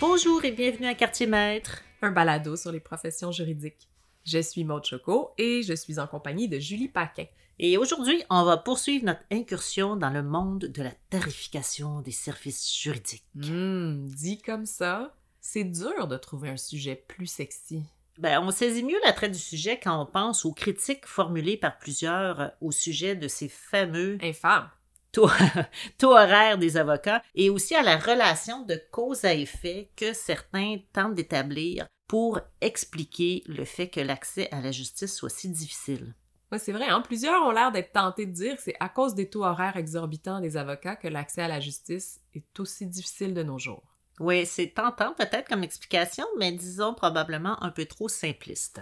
Bonjour et bienvenue à Quartier Maître. un balado sur les professions juridiques. Je suis Maude Choco et je suis en compagnie de Julie Paquin. Et aujourd'hui, on va poursuivre notre incursion dans le monde de la tarification des services juridiques. Hmm, dit comme ça, c'est dur de trouver un sujet plus sexy. Ben, on saisit mieux l'attrait du sujet quand on pense aux critiques formulées par plusieurs euh, au sujet de ces fameux Infâme. taux, taux horaires des avocats et aussi à la relation de cause à effet que certains tentent d'établir pour expliquer le fait que l'accès à la justice soit si difficile. C'est vrai, hein? plusieurs ont l'air d'être tentés de dire que c'est à cause des taux horaires exorbitants des avocats que l'accès à la justice est aussi difficile de nos jours. Oui, c'est tentant peut-être comme explication, mais disons probablement un peu trop simpliste.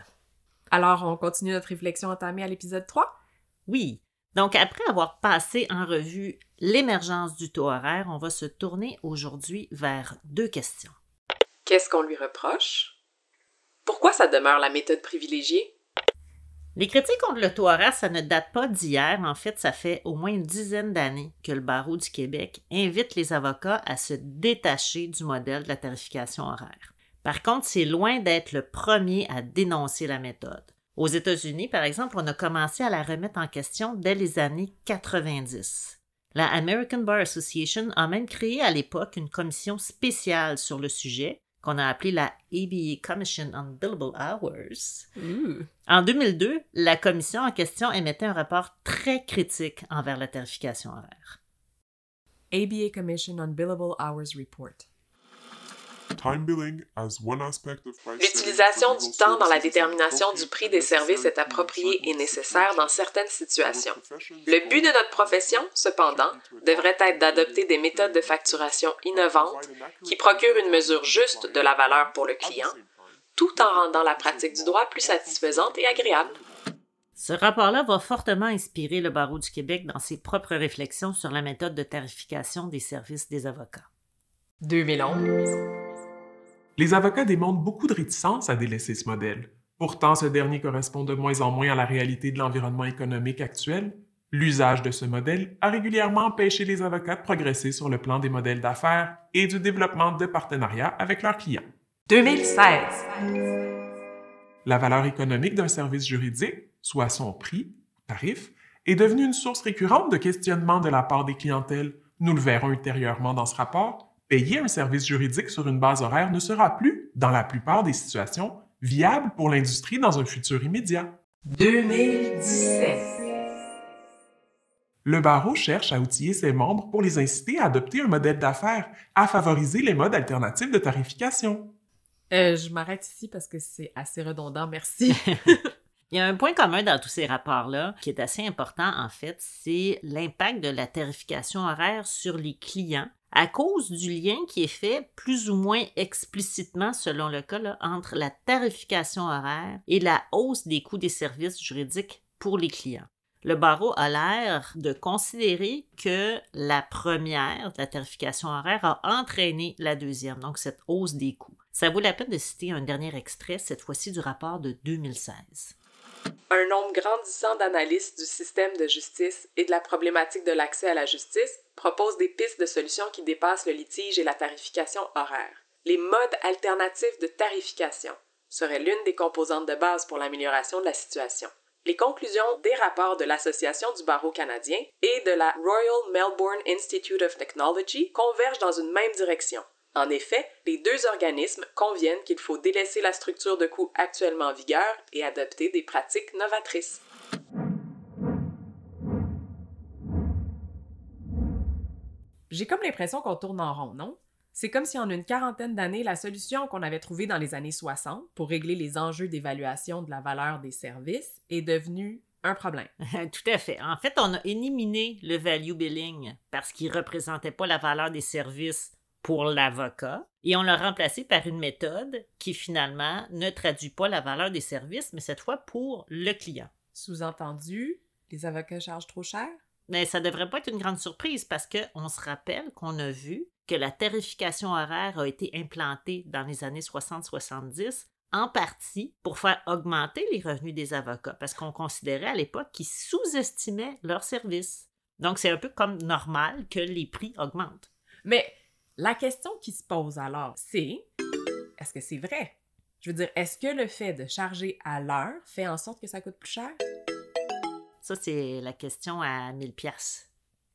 Alors, on continue notre réflexion entamée à l'épisode 3? Oui. Donc, après avoir passé en revue l'émergence du taux horaire, on va se tourner aujourd'hui vers deux questions. Qu'est-ce qu'on lui reproche? Pourquoi ça demeure la méthode privilégiée? Les critiques contre le horaire, ça ne date pas d'hier. En fait, ça fait au moins une dizaine d'années que le barreau du Québec invite les avocats à se détacher du modèle de la tarification horaire. Par contre, c'est loin d'être le premier à dénoncer la méthode. Aux États-Unis, par exemple, on a commencé à la remettre en question dès les années 90. La American Bar Association a même créé à l'époque une commission spéciale sur le sujet qu'on a appelée la ABA Commission on Billable Hours. En 2002, la commission en question émettait un rapport très critique envers la tarification horaire. ABA Commission on Billable Hours Report. Time billing as one aspect of price L'utilisation du temps dans la détermination du prix des services est appropriée et nécessaire dans certaines situations. Le but de notre profession, cependant, devrait être d'adopter des méthodes de facturation innovantes qui procurent une mesure juste de la valeur pour le client, tout en rendant la pratique du droit plus satisfaisante et agréable. Ce rapport-là va fortement inspirer le barreau du Québec dans ses propres réflexions sur la méthode de tarification des services des avocats. 2011. Les avocats démontrent beaucoup de réticence à délaisser ce modèle. Pourtant, ce dernier correspond de moins en moins à la réalité de l'environnement économique actuel. L'usage de ce modèle a régulièrement empêché les avocats de progresser sur le plan des modèles d'affaires et du développement de partenariats avec leurs clients. 2016. La valeur économique d'un service juridique, soit son prix, tarif, est devenue une source récurrente de questionnement de la part des clientèles. Nous le verrons ultérieurement dans ce rapport. Payer un service juridique sur une base horaire ne sera plus, dans la plupart des situations, viable pour l'industrie dans un futur immédiat. 2017. Le barreau cherche à outiller ses membres pour les inciter à adopter un modèle d'affaires, à favoriser les modes alternatifs de tarification. Euh, je m'arrête ici parce que c'est assez redondant, merci. Il y a un point commun dans tous ces rapports-là qui est assez important, en fait, c'est l'impact de la tarification horaire sur les clients à cause du lien qui est fait plus ou moins explicitement, selon le cas, entre la tarification horaire et la hausse des coûts des services juridiques pour les clients. Le barreau a l'air de considérer que la première, la tarification horaire, a entraîné la deuxième, donc cette hausse des coûts. Ça vaut la peine de citer un dernier extrait, cette fois-ci du rapport de 2016. Un nombre grandissant d'analystes du système de justice et de la problématique de l'accès à la justice proposent des pistes de solutions qui dépassent le litige et la tarification horaire. Les modes alternatifs de tarification seraient l'une des composantes de base pour l'amélioration de la situation. Les conclusions des rapports de l'Association du barreau canadien et de la Royal Melbourne Institute of Technology convergent dans une même direction. En effet, les deux organismes conviennent qu'il faut délaisser la structure de coûts actuellement en vigueur et adopter des pratiques novatrices. J'ai comme l'impression qu'on tourne en rond, non? C'est comme si en une quarantaine d'années, la solution qu'on avait trouvée dans les années 60 pour régler les enjeux d'évaluation de la valeur des services est devenue un problème. Tout à fait. En fait, on a éliminé le value billing parce qu'il ne représentait pas la valeur des services pour l'avocat et on l'a remplacé par une méthode qui finalement ne traduit pas la valeur des services, mais cette fois pour le client. Sous-entendu, les avocats chargent trop cher? Mais ça devrait pas être une grande surprise parce qu'on se rappelle qu'on a vu que la tarification horaire a été implantée dans les années 60-70 en partie pour faire augmenter les revenus des avocats, parce qu'on considérait à l'époque qu'ils sous-estimaient leurs services. Donc, c'est un peu comme normal que les prix augmentent. Mais la question qui se pose alors, c'est est-ce que c'est vrai? Je veux dire, est-ce que le fait de charger à l'heure fait en sorte que ça coûte plus cher? Ça, c'est la question à 1000 pièces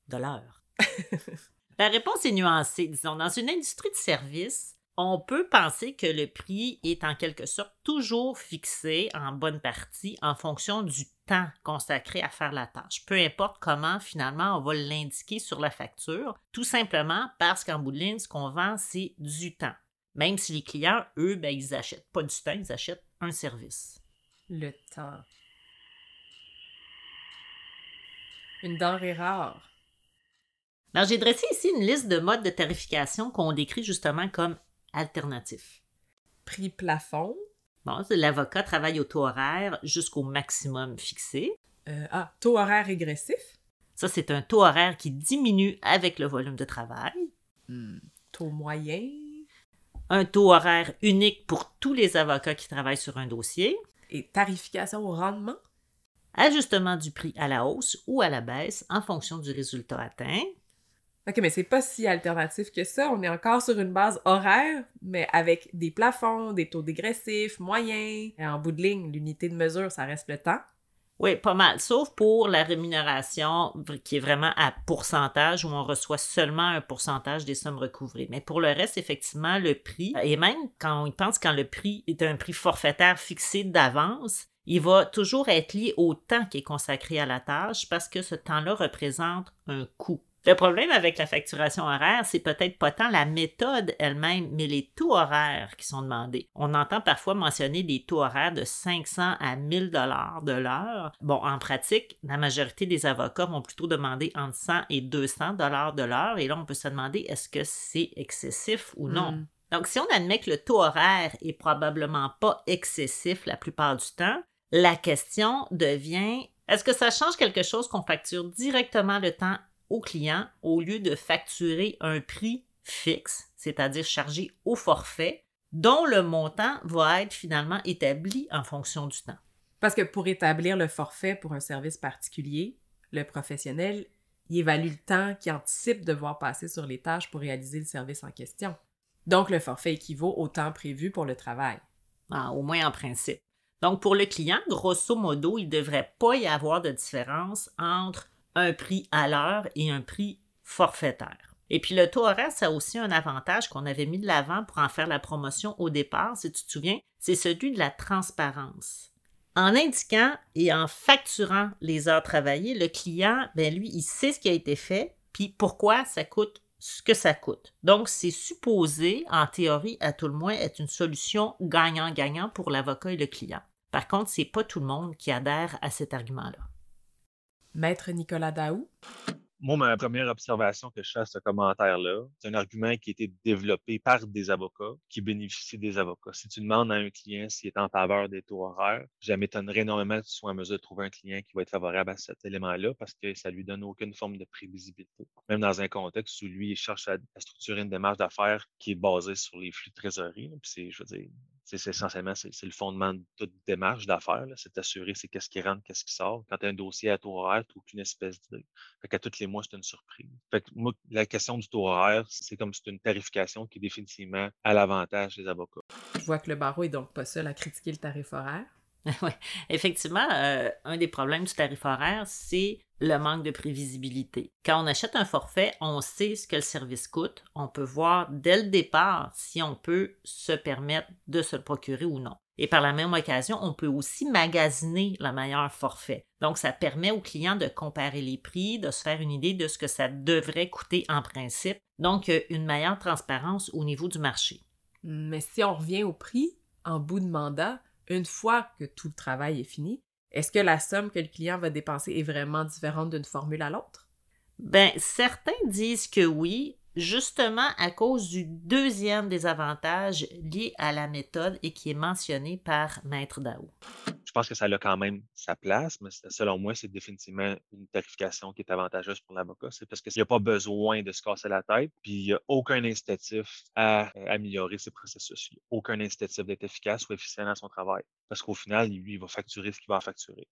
de l'heure. la réponse est nuancée. Disons, dans une industrie de services, on peut penser que le prix est en quelque sorte toujours fixé en bonne partie en fonction du temps consacré à faire la tâche, peu importe comment finalement on va l'indiquer sur la facture, tout simplement parce qu'en bout de ligne, ce qu'on vend, c'est du temps. Même si les clients, eux, ben, ils achètent pas du temps, ils achètent un service. Le temps. Une denrée rare. Alors, j'ai dressé ici une liste de modes de tarification qu'on décrit justement comme alternatifs. Prix plafond. Bon, l'avocat travaille au taux horaire jusqu'au maximum fixé. Euh, ah, taux horaire régressif. Ça, c'est un taux horaire qui diminue avec le volume de travail. Hmm, taux moyen. Un taux horaire unique pour tous les avocats qui travaillent sur un dossier. Et tarification au rendement. Ajustement du prix à la hausse ou à la baisse en fonction du résultat atteint. OK, mais c'est pas si alternatif que ça. On est encore sur une base horaire, mais avec des plafonds, des taux dégressifs, moyens. Et en bout de ligne, l'unité de mesure, ça reste le temps. Oui, pas mal. Sauf pour la rémunération qui est vraiment à pourcentage où on reçoit seulement un pourcentage des sommes recouvrées. Mais pour le reste, effectivement, le prix, et même quand on pense quand le prix est un prix forfaitaire fixé d'avance, il va toujours être lié au temps qui est consacré à la tâche parce que ce temps-là représente un coût. Le problème avec la facturation horaire, c'est peut-être pas tant la méthode elle-même, mais les taux horaires qui sont demandés. On entend parfois mentionner des taux horaires de 500 à 1000 dollars de l'heure. Bon, en pratique, la majorité des avocats vont plutôt demander entre 100 et 200 dollars de l'heure, et là, on peut se demander est-ce que c'est excessif ou non? Mm. Donc, si on admet que le taux horaire est probablement pas excessif la plupart du temps, la question devient est-ce que ça change quelque chose qu'on facture directement le temps au client au lieu de facturer un prix fixe, c'est-à-dire chargé au forfait, dont le montant va être finalement établi en fonction du temps. Parce que pour établir le forfait pour un service particulier, le professionnel y évalue le temps qui anticipe devoir passer sur les tâches pour réaliser le service en question. Donc, le forfait équivaut au temps prévu pour le travail. Ah, au moins en principe. Donc, pour le client, grosso modo, il ne devrait pas y avoir de différence entre un prix à l'heure et un prix forfaitaire. Et puis le taux horaire, ça a aussi un avantage qu'on avait mis de l'avant pour en faire la promotion au départ, si tu te souviens, c'est celui de la transparence. En indiquant et en facturant les heures travaillées, le client, ben lui, il sait ce qui a été fait, puis pourquoi ça coûte ce que ça coûte. Donc, c'est supposé, en théorie, à tout le moins, être une solution gagnant-gagnant pour l'avocat et le client. Par contre, c'est pas tout le monde qui adhère à cet argument-là. Maître Nicolas Daou? Moi, ma première observation que je fais à ce commentaire-là, c'est un argument qui a été développé par des avocats qui bénéficient des avocats. Si tu demandes à un client s'il est en faveur des taux horaires, je m'étonnerais énormément que tu sois en mesure de trouver un client qui va être favorable à cet élément-là parce que ça lui donne aucune forme de prévisibilité. Même dans un contexte où lui, il cherche à, structurer une démarche d'affaires qui est basée sur les flux de trésorerie. Puis c'est, je veux dire, c'est essentiellement c'est le fondement de toute démarche d'affaires, c'est d'assurer c'est qu'est-ce qui rentre, qu'est-ce qui sort. Quand tu as un dossier à taux horaire, tu aucune espèce d'idée. Fait qu'à tous les mois, c'est une surprise. Fait que moi, la question du taux horaire, c'est comme c'est une tarification qui est définitivement à l'avantage des avocats. Je vois que le barreau est donc pas seul à critiquer le tarif horaire. oui, effectivement, euh, un des problèmes du tarif horaire, c'est le manque de prévisibilité. Quand on achète un forfait, on sait ce que le service coûte. On peut voir dès le départ si on peut se permettre de se le procurer ou non. Et par la même occasion, on peut aussi magasiner le meilleur forfait. Donc, ça permet au client de comparer les prix, de se faire une idée de ce que ça devrait coûter en principe. Donc, une meilleure transparence au niveau du marché. Mais si on revient au prix, en bout de mandat, une fois que tout le travail est fini, est-ce que la somme que le client va dépenser est vraiment différente d'une formule à l'autre? Ben, certains disent que oui, justement à cause du deuxième des avantages liés à la méthode et qui est mentionné par Maître Dao. je pense que ça a quand même sa place, mais selon moi, c'est définitivement une tarification qui est avantageuse pour l'avocat. C'est parce qu'il n'y a pas besoin de se casser la tête, puis il n'y a aucun incitatif à euh, améliorer ces processus. Il n'y a aucun incitatif d'être efficace ou efficient dans son travail. Parce qu'au final, lui, il va facturer ce qu'il va facturer.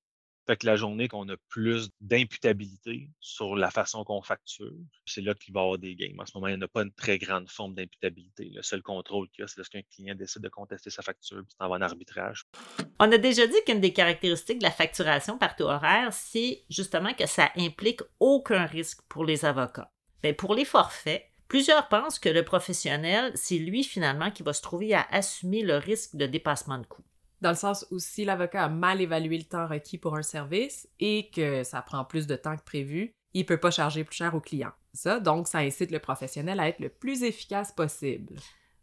Fait que la journée qu'on a plus d'imputabilité sur la façon qu'on facture, c'est là qu'il va y avoir des gains. En ce moment, il n'y a pas une très grande forme d'imputabilité. Le seul contrôle qu'il y a, c'est lorsqu'un client décide de contester sa facture puis s'en va en arbitrage. On a déjà dit qu'une des caractéristiques de la facturation par taux horaire, c'est justement que ça implique aucun risque pour les avocats. Mais pour les forfaits, Plusieurs pensent que le professionnel, c'est lui finalement qui va se trouver à assumer le risque de dépassement de coûts dans le sens où si l'avocat a mal évalué le temps requis pour un service et que ça prend plus de temps que prévu, il peut pas charger plus cher au client. Ça, donc, ça incite le professionnel à être le plus efficace possible.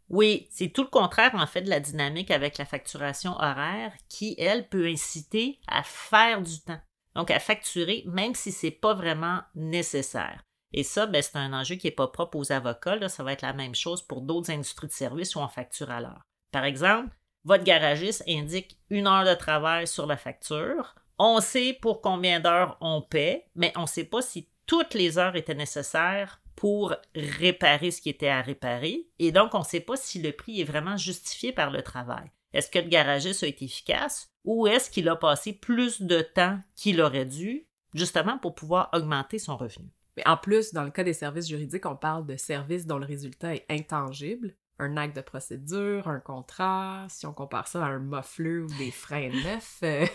Oui, c'est tout le contraire en fait de la dynamique avec la facturation horaire qui, elle, peut inciter à faire du temps. Donc à facturer même si c'est pas vraiment nécessaire. Et ça, ben, c'est un enjeu qui n'est pas propre aux avocats. Ça va être la même chose pour d'autres industries de services où on facture à l'heure. Par exemple, votre garagiste indique une heure de travail sur la facture. On sait pour combien d'heures on paie, mais on ne sait pas si toutes les heures étaient nécessaires pour réparer ce qui était à réparer. Et donc, on ne sait pas si le prix est vraiment justifié par le travail. Est-ce que le garagiste a été efficace ou est-ce qu'il a passé plus de temps qu'il aurait dû, justement pour pouvoir augmenter son revenu? Mais en plus, dans le cas des services juridiques, on parle de services dont le résultat est intangible un acte de procédure, un contrat, si on compare ça à un muffler ou des freins neufs. Euh,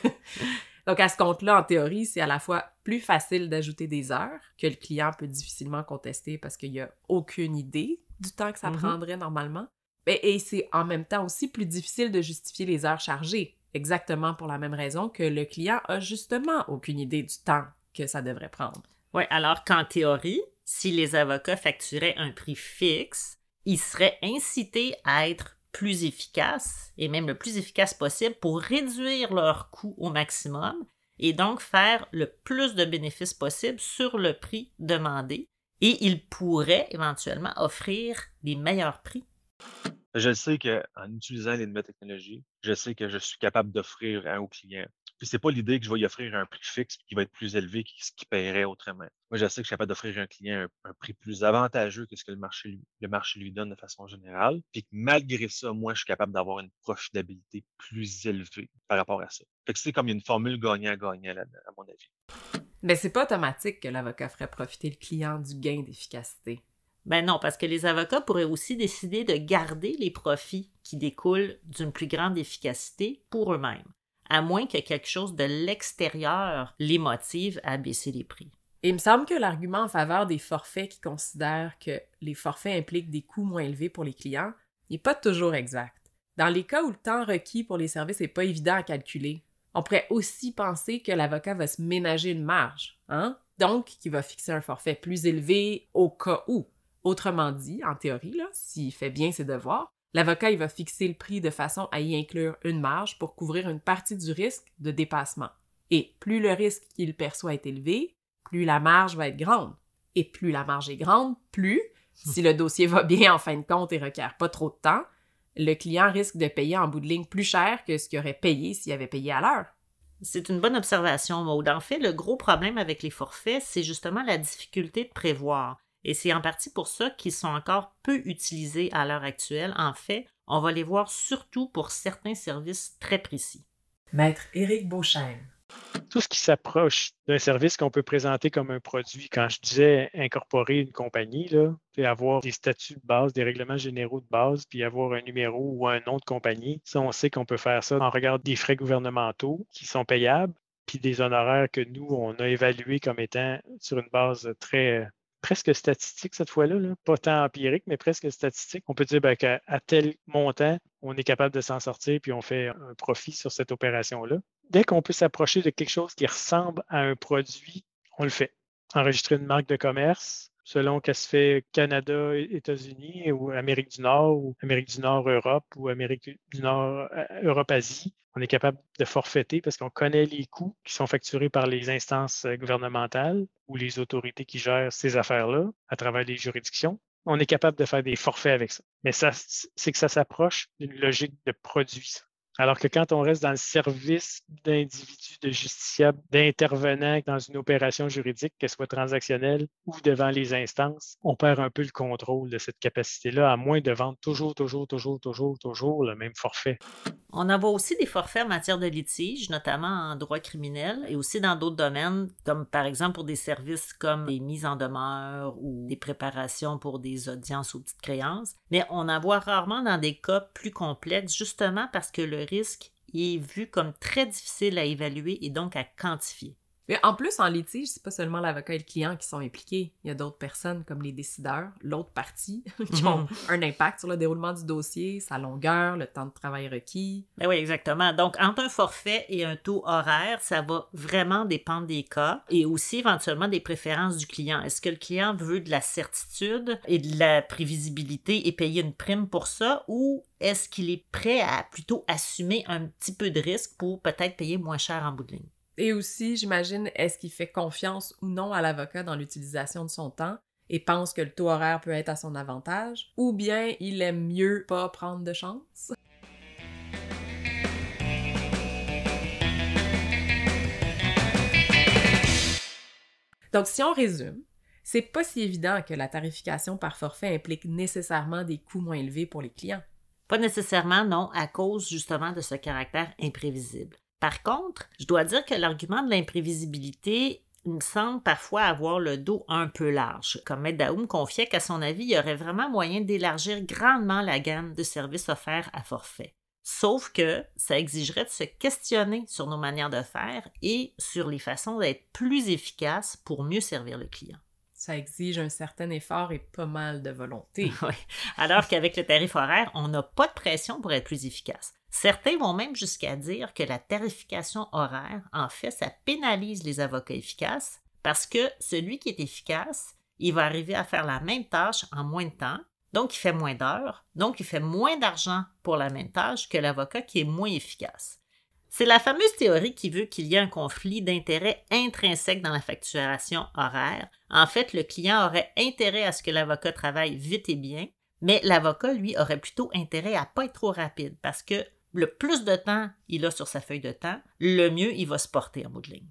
donc à ce compte-là, en théorie, c'est à la fois plus facile d'ajouter des heures que le client peut difficilement contester parce qu'il n'y a aucune idée du temps que ça mm-hmm. prendrait normalement. Et, et c'est en même temps aussi plus difficile de justifier les heures chargées, exactement pour la même raison que le client a justement aucune idée du temps que ça devrait prendre. Oui, alors qu'en théorie, si les avocats facturaient un prix fixe, ils seraient incités à être plus efficaces et même le plus efficace possible pour réduire leurs coûts au maximum et donc faire le plus de bénéfices possible sur le prix demandé. Et ils pourraient éventuellement offrir des meilleurs prix. Je sais qu'en utilisant les nouvelles technologies, je sais que je suis capable d'offrir à un client puis c'est pas l'idée que je vais y offrir un prix fixe qui va être plus élevé que ce qu'il paierait autrement. Moi, je sais que je suis capable d'offrir à un client un, prix plus avantageux que ce que le marché, lui, le marché lui donne de façon générale. Puis que malgré ça, moi, je suis capable d'avoir une profitabilité plus élevée par rapport à ça. Fait que c'est comme une formule gagnant-gagnant, à mon avis. Mais c'est pas automatique que l'avocat ferait profiter le client du gain d'efficacité. Ben non, parce que les avocats pourraient aussi décider de garder les profits qui découlent d'une plus grande efficacité pour eux-mêmes à moins que quelque chose de l'extérieur les motive à baisser les prix. il me semble que l'argument en faveur des forfaits qui considèrent que les forfaits impliquent des coûts moins élevés pour les clients n'est pas toujours exact. Dans les cas où le temps requis pour les services n'est pas évident à calculer, on pourrait aussi penser que l'avocat va se ménager une marge, hein? donc qu'il va fixer un forfait plus élevé au cas où. Autrement dit, en théorie, s'il fait bien ses devoirs, L'avocat, il va fixer le prix de façon à y inclure une marge pour couvrir une partie du risque de dépassement. Et plus le risque qu'il perçoit est élevé, plus la marge va être grande. Et plus la marge est grande, plus, si le dossier va bien en fin de compte et requiert pas trop de temps, le client risque de payer en bout de ligne plus cher que ce qu'il aurait payé s'il avait payé à l'heure. C'est une bonne observation, Maud. En fait, le gros problème avec les forfaits, c'est justement la difficulté de prévoir. Et c'est en partie pour ça qu'ils sont encore peu utilisés à l'heure actuelle. En fait, on va les voir surtout pour certains services très précis. Maître Éric Beauchesne. Tout ce qui s'approche d'un service qu'on peut présenter comme un produit, quand je disais incorporer une compagnie, là, avoir des statuts de base, des règlements généraux de base, puis avoir un numéro ou un nom de compagnie, ça, on sait qu'on peut faire ça en regard des frais gouvernementaux qui sont payables, puis des honoraires que nous, on a évalués comme étant sur une base très presque statistique cette fois-là, pas tant empirique, mais presque statistique. On peut dire ben, qu'à tel montant, on est capable de s'en sortir puis on fait un profit sur cette opération-là. Dès qu'on peut s'approcher de quelque chose qui ressemble à un produit, on le fait. Enregistrer une marque de commerce, selon qu'elle se fait Canada, États-Unis ou Amérique du Nord ou Amérique du Nord, Europe ou Amérique du Nord, euh, Europe, Asie. On est capable de forfaiter parce qu'on connaît les coûts qui sont facturés par les instances euh, gouvernementales ou les autorités qui gèrent ces affaires-là à travers les juridictions. On est capable de faire des forfaits avec ça. Mais ça, c'est que ça s'approche d'une logique de produit. Alors que quand on reste dans le service d'individus, de justiciables, d'intervenants dans une opération juridique, qu'elle soit transactionnelle ou devant les instances, on perd un peu le contrôle de cette capacité-là, à moins de vendre toujours, toujours, toujours, toujours, toujours le même forfait. On en voit aussi des forfaits en matière de litige, notamment en droit criminel et aussi dans d'autres domaines, comme par exemple pour des services comme les mises en demeure ou des préparations pour des audiences ou petites créances. Mais on en voit rarement dans des cas plus complexes, justement parce que le risque est vu comme très difficile à évaluer et donc à quantifier. Mais en plus, en litige, c'est pas seulement l'avocat et le client qui sont impliqués. Il y a d'autres personnes comme les décideurs, l'autre partie, qui ont un impact sur le déroulement du dossier, sa longueur, le temps de travail requis. Ben oui, exactement. Donc, entre un forfait et un taux horaire, ça va vraiment dépendre des cas et aussi éventuellement des préférences du client. Est-ce que le client veut de la certitude et de la prévisibilité et payer une prime pour ça ou est-ce qu'il est prêt à plutôt assumer un petit peu de risque pour peut-être payer moins cher en bout de ligne? Et aussi, j'imagine, est-ce qu'il fait confiance ou non à l'avocat dans l'utilisation de son temps et pense que le taux horaire peut être à son avantage, ou bien il aime mieux pas prendre de chance? Donc, si on résume, c'est pas si évident que la tarification par forfait implique nécessairement des coûts moins élevés pour les clients. Pas nécessairement, non, à cause justement de ce caractère imprévisible. Par contre, je dois dire que l'argument de l'imprévisibilité me semble parfois avoir le dos un peu large. Comme Maître Daoum confiait qu'à son avis, il y aurait vraiment moyen d'élargir grandement la gamme de services offerts à forfait. Sauf que ça exigerait de se questionner sur nos manières de faire et sur les façons d'être plus efficaces pour mieux servir le client. Ça exige un certain effort et pas mal de volonté. Oui. Alors qu'avec le tarif horaire, on n'a pas de pression pour être plus efficace. Certains vont même jusqu'à dire que la tarification horaire, en fait, ça pénalise les avocats efficaces parce que celui qui est efficace, il va arriver à faire la même tâche en moins de temps, donc il fait moins d'heures, donc il fait moins d'argent pour la même tâche que l'avocat qui est moins efficace. C'est la fameuse théorie qui veut qu'il y ait un conflit d'intérêt intrinsèque dans la facturation horaire. En fait, le client aurait intérêt à ce que l'avocat travaille vite et bien, mais l'avocat, lui, aurait plutôt intérêt à pas être trop rapide parce que le plus de temps il a sur sa feuille de temps, le mieux il va se porter en bout de ligne.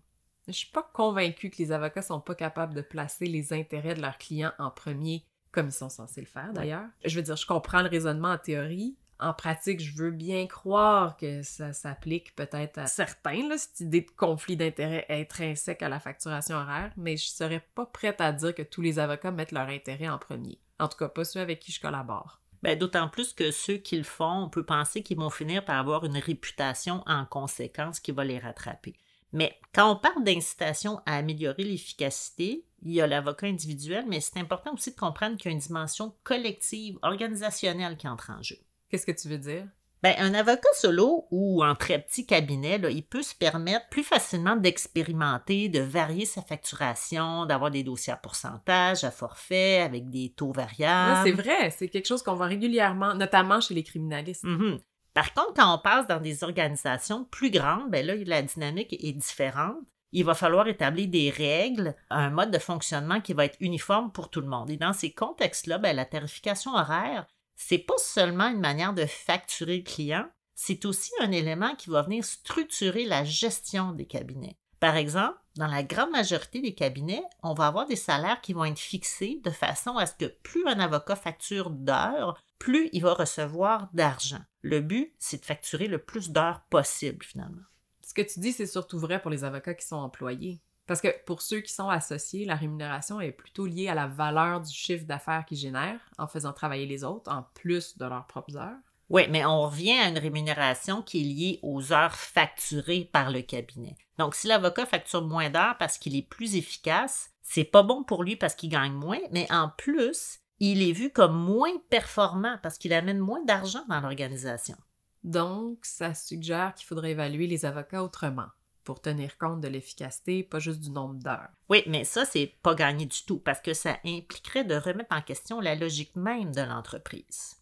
Je suis pas convaincu que les avocats sont pas capables de placer les intérêts de leurs clients en premier, comme ils sont censés le faire d'ailleurs. Je veux dire, je comprends le raisonnement en théorie. En pratique, je veux bien croire que ça s'applique peut-être à certains, là, cette idée de conflit d'intérêts intrinsèque à la facturation horaire, mais je serais pas prête à dire que tous les avocats mettent leur intérêt en premier. En tout cas, pas ceux avec qui je collabore. Ben, D'autant plus que ceux qui le font, on peut penser qu'ils vont finir par avoir une réputation en conséquence qui va les rattraper. Mais quand on parle d'incitation à améliorer l'efficacité, il y a l'avocat individuel, mais c'est important aussi de comprendre qu'il y a une dimension collective, organisationnelle qui entre en jeu. Qu'est-ce que tu veux dire? Ben, un avocat solo ou en très petit cabinet, il peut se permettre plus facilement d'expérimenter, de varier sa facturation, d'avoir des dossiers à pourcentage, à forfait, avec des taux variables. c'est vrai, c'est quelque chose qu'on voit régulièrement, notamment chez les criminalistes. Mhm. Par contre, quand on passe dans des organisations plus grandes, ben là, la dynamique est différente. Il va falloir établir des règles, un mode de fonctionnement qui va être uniforme pour tout le monde. Et dans ces contextes-là, ben, la tarification horaire, c'est pas seulement une manière de facturer le client, c'est aussi un élément qui va venir structurer la gestion des cabinets. Par exemple, dans la grande majorité des cabinets, on va avoir des salaires qui vont être fixés de façon à ce que plus un avocat facture d'heures, plus il va recevoir d'argent. Le but, c'est de facturer le plus d'heures possible finalement. Ce que tu dis, c'est surtout vrai pour les avocats qui sont employés. Parce que pour ceux qui sont associés, la rémunération est plutôt liée à la valeur du chiffre d'affaires qu'ils génèrent en faisant travailler les autres en plus de leurs propres heures. Oui, mais on revient à une rémunération qui est liée aux heures facturées par le cabinet. Donc, si l'avocat facture moins d'heures parce qu'il est plus efficace, c'est pas bon pour lui parce qu'il gagne moins, mais en plus, il est vu comme moins performant parce qu'il amène moins d'argent dans l'organisation. Donc, ça suggère qu'il faudrait évaluer les avocats autrement pour tenir compte de l'efficacité, pas juste du nombre d'heures. Oui, mais ça, c'est pas gagné du tout parce que ça impliquerait de remettre en question la logique même de l'entreprise.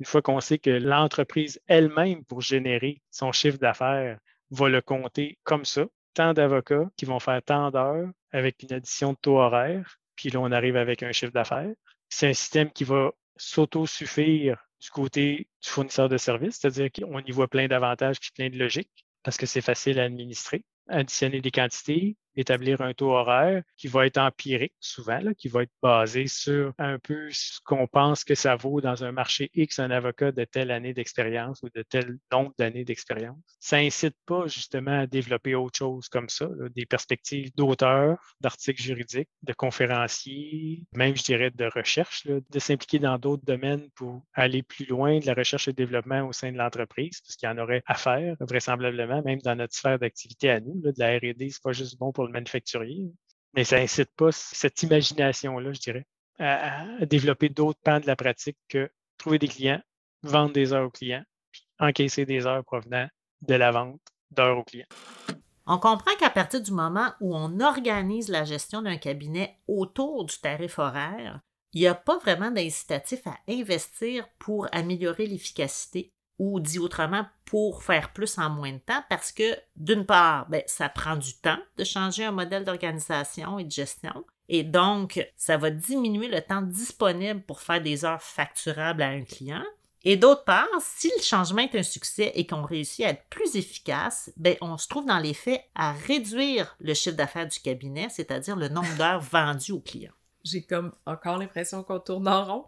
Une fois qu'on sait que l'entreprise elle-même, pour générer son chiffre d'affaires, va le compter comme ça, tant d'avocats qui vont faire tant d'heures avec une addition de taux horaire, puis là, on arrive avec un chiffre d'affaires. C'est un système qui va s'auto-suffire du côté du fournisseur de services, c'est-à-dire qu'on y voit plein d'avantages puis plein de logique parce que c'est facile à administrer. Additionner des quantités, établir un taux horaire qui va être empirique souvent, qui va être basé sur un peu ce qu'on pense que ça vaut dans un marché X un avocat de telle année d'expérience ou de tel nombre d'années d'expérience. Ça incite pas justement à développer autre chose comme ça, des perspectives d'auteur, d'articles juridiques, de conférenciers, même je dirais de recherche, de s'impliquer dans d'autres domaines pour aller plus loin de la recherche et développement au sein de l'entreprise, parce qu'il y en aurait à faire vraisemblablement, même dans notre sphère d'activité à nous. de la R&D, c'est pas juste bon pour manufacturier. Mais ça incite pas cette imagination-là, je dirais, à, développer d'autres pans de la pratique que trouver des clients, vendre des heures aux clients, puis encaisser des heures provenant de la vente d'heures aux clients. On comprend qu'à partir du moment où on organise la gestion d'un cabinet autour du tarif horaire, il n'y a pas vraiment d'incitatif à investir pour améliorer l'efficacité ou dit autrement pour faire plus en moins de temps parce que d'une part, ben, ça prend du temps de changer un modèle d'organisation et de gestion. Et donc, ça va diminuer le temps disponible pour faire des heures facturables à un client. Et d'autre part, si le changement est un succès et qu'on réussit à être plus efficace, ben, on se trouve dans les faits à réduire le chiffre d'affaires du cabinet, c'est-à-dire le nombre d'heures vendues aux clients. J'ai comme encore l'impression qu'on tourne en rond.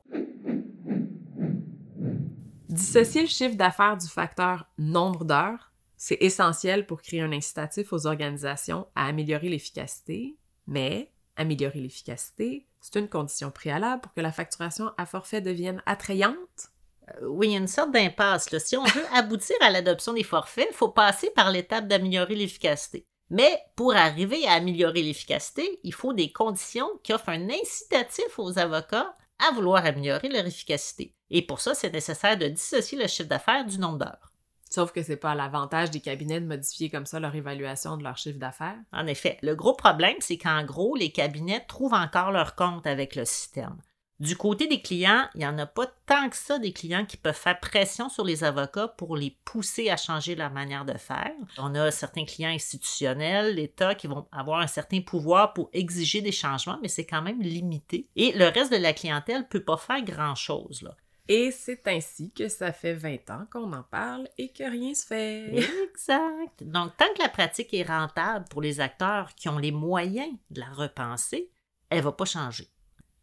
Dissocier le chiffre d'affaires du facteur nombre d'heures, c'est essentiel pour créer un incitatif aux organisations à améliorer l'efficacité, mais améliorer l'efficacité, c'est une condition préalable pour que la facturation à forfait devienne attrayante. Euh, oui, il y a une sorte d'impasse. Si on veut aboutir à l'adoption des forfaits, il faut passer par l'étape d'améliorer l'efficacité. Mais pour arriver à améliorer l'efficacité, il faut des conditions qui offrent un incitatif aux avocats à vouloir améliorer leur efficacité. Et pour ça, c'est nécessaire de dissocier le chiffre d'affaires du nombre d'heures. Sauf que c'est pas l'avantage des cabinets de modifier comme ça leur évaluation de leur chiffre d'affaires. En effet, le gros problème, c'est qu'en gros, les cabinets trouvent encore leur compte avec le système. Du côté des clients, il n'y en a pas tant que ça des clients qui peuvent faire pression sur les avocats pour les pousser à changer leur manière de faire. On a certains clients institutionnels, l'État, qui vont avoir un certain pouvoir pour exiger des changements, mais c'est quand même limité. Et le reste de la clientèle ne peut pas faire grand-chose. Et c'est ainsi que ça fait 20 ans qu'on en parle et que rien se fait. Exact. Donc, tant que la pratique est rentable pour les acteurs qui ont les moyens de la repenser, elle ne va pas changer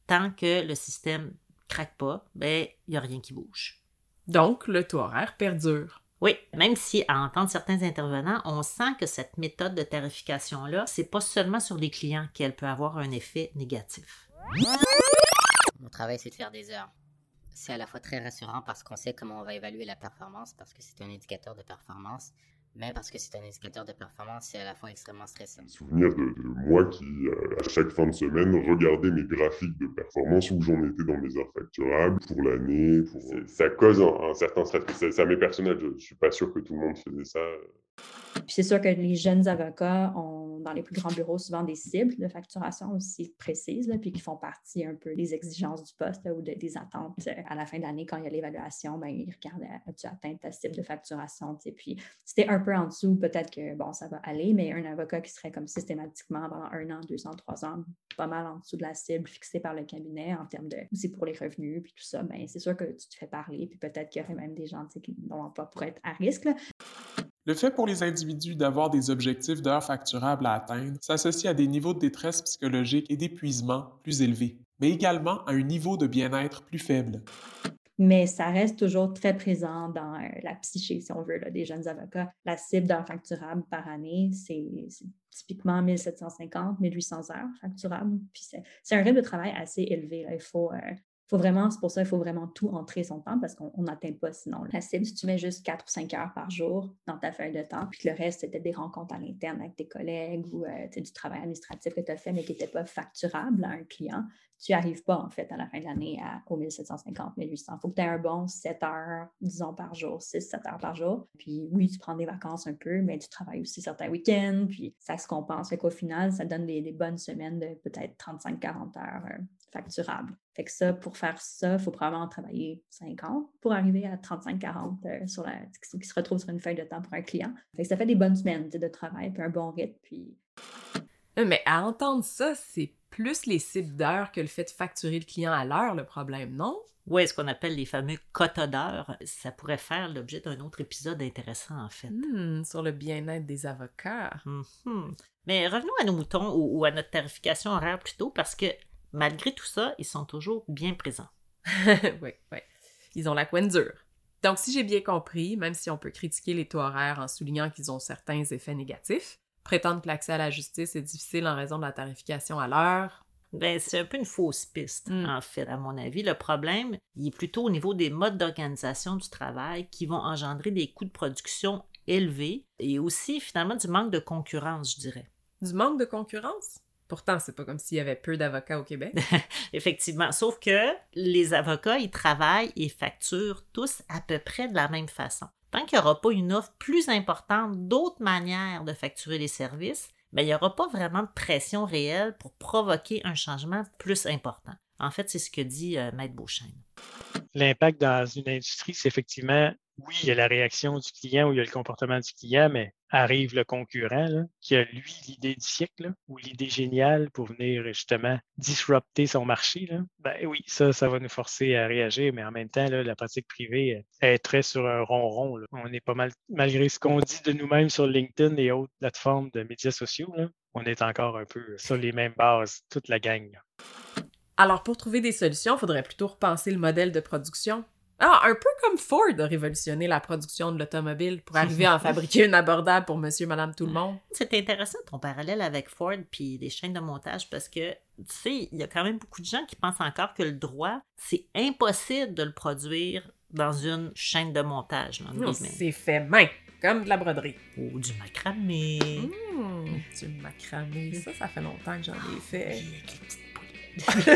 tant que le système craque pas, ben, il n'y a rien qui bouge. Donc, le taux horaire perdure. Oui, même si à entendre certains intervenants, on sent que cette méthode de tarification-là, c'est pas seulement sur les clients qu'elle peut avoir un effet négatif. Mon travail, c'est de faire des heures. C'est à la fois très rassurant parce qu'on sait comment on va évaluer la performance, parce que c'est un indicateur de performance, mais parce que c'est un indicateur de performance, c'est à la fois extrêmement stressant. Souvenir de, moi qui, euh, à chaque fin de semaine, regardais mes graphiques de performance où j'en étais dans mes heures facturables pour l'année. Pour... Ça cause un, certain stress. Ça, ça m'est personnel. Je ne suis pas sûr que tout le monde faisait ça. C'est sûr que les jeunes avocats ont dans les plus grands bureaux souvent des cibles de facturation aussi précises, puis qui font partie un peu des exigences du poste ou des attentes. Euh, à la fin de l'année, quand il y a l'évaluation, ben, ils regardent euh, as-tu atteint ta cible de facturation? Puis c'était un peu en dessous, peut-être que bon, ça va aller, mais un avocat qui serait comme systématiquement pendant un an, deux ans, trois ans, pas mal en dessous de la cible fixée par le cabinet en termes de aussi pour les revenus, puis tout ça, ben, c'est sûr que tu te fais parler, puis peut-être qu'il y aurait même des gens dont l'emploi pourrait être à risque. Le fait pour les individus d'avoir des objectifs d'heures facturables à atteindre s'associe à des niveaux de détresse psychologique et d'épuisement plus élevés, mais également à un niveau de bien-être plus faible. Mais ça reste toujours très présent dans euh, la psyché, si on veut, des jeunes avocats. La cible d'heures facturables par année, c'est typiquement 1750, 1800 heures facturables. Puis c'est un rythme de travail assez élevé. Il faut euh, faut vraiment, c'est pour ça qu'il faut vraiment tout entrer son temps parce qu'on n'atteint pas sinon la cible. Si tu mets juste 4 ou 5 heures par jour dans ta feuille de temps, puis le reste, c'était des rencontres à l'interne avec tes collègues ou euh, du travail administratif que tu as fait mais qui n'était pas facturable à un client, tu n'y arrives pas en fait à la fin de l'année aux 1750, 1800. Il faut que tu aies un bon 7 heures, disons, par jour, 6-7 heures par jour. Puis oui, tu prends des vacances un peu, mais tu travailles aussi certains week-ends, puis ça se compense. Fait qu'au final, ça donne des, bonnes semaines de peut-être 35-40 heures euh, facturables. Fait que ça, pour faire ça, il faut probablement travailler 50 pour arriver à 35-40 euh, sur la, qui se retrouve sur une feuille de temps pour un client. Fait que ça fait des bonnes semaines de travail, puis un bon rythme. Puis... Euh, mais à entendre ça, c'est plus les cibles d'heures que le fait de facturer le client à l'heure le problème, non? Oui, ce qu'on appelle les fameux cotodeurs, ça pourrait faire l'objet d'un autre épisode intéressant, en fait. Hmm, sur le bien-être des avocats. Mhm. Mais revenons à nos moutons ou, ou à notre tarification horaire plutôt, parce que malgré tout ça, ils sont toujours bien présents. oui, oui. Ils ont la couenne dure. Donc, si j'ai bien compris, même si on peut critiquer les taux horaires en soulignant qu'ils ont certains effets négatifs, prétendre que l'accès à la justice est difficile en raison de la tarification à l'heure, Ben, c'est un peu une fausse piste, Mm. en fait, à mon avis. Le problème, il est plutôt au niveau des modes d'organisation du travail qui vont engendrer des coûts de production élevés et aussi, finalement, du manque de concurrence, je dirais. du manque de concurrence? Pourtant, c'est pas comme s'il y avait peu d'avocats au Québec. Effectivement. Sauf que les avocats, ils travaillent et facturent tous à peu près de la même façon. Tant qu'il n'y aura pas une offre plus importante d'autres manières de facturer les services, ben, il n'y aura pas vraiment de pression réelle pour provoquer un changement plus important. En fait, c'est ce que dit euh, Maître Beauchesne. L'impact dans une industrie, c'est effectivement, oui, il y a la réaction du client ou il y a le comportement du client, mais arrive le concurrent qui a, lui, l'idée du siècle ou l'idée géniale pour venir justement disrupter son marché. Ben oui, ça, ça va nous forcer à réagir, mais en même temps, la pratique privée est très sur un ronron. On est pas mal, malgré ce qu'on dit de nous-mêmes sur LinkedIn et autres plateformes de médias sociaux, on est encore un peu sur les mêmes bases, toute la gang. Alors, pour trouver des solutions, il faudrait plutôt repenser le modèle de production. Ah, un peu comme Ford a révolutionné la production de l'automobile pour arriver à en fabriquer une abordable pour monsieur, madame, tout le monde. C'est intéressant ton parallèle avec Ford puis les chaînes de montage parce que, tu sais, il y a quand même beaucoup de gens qui pensent encore que le droit, c'est impossible de le produire dans une chaîne de montage. Non. C'est fait main, comme de la broderie. Ou du macramé. Mmh, du macramé, ça, ça fait longtemps que j'en ai fait. Oui,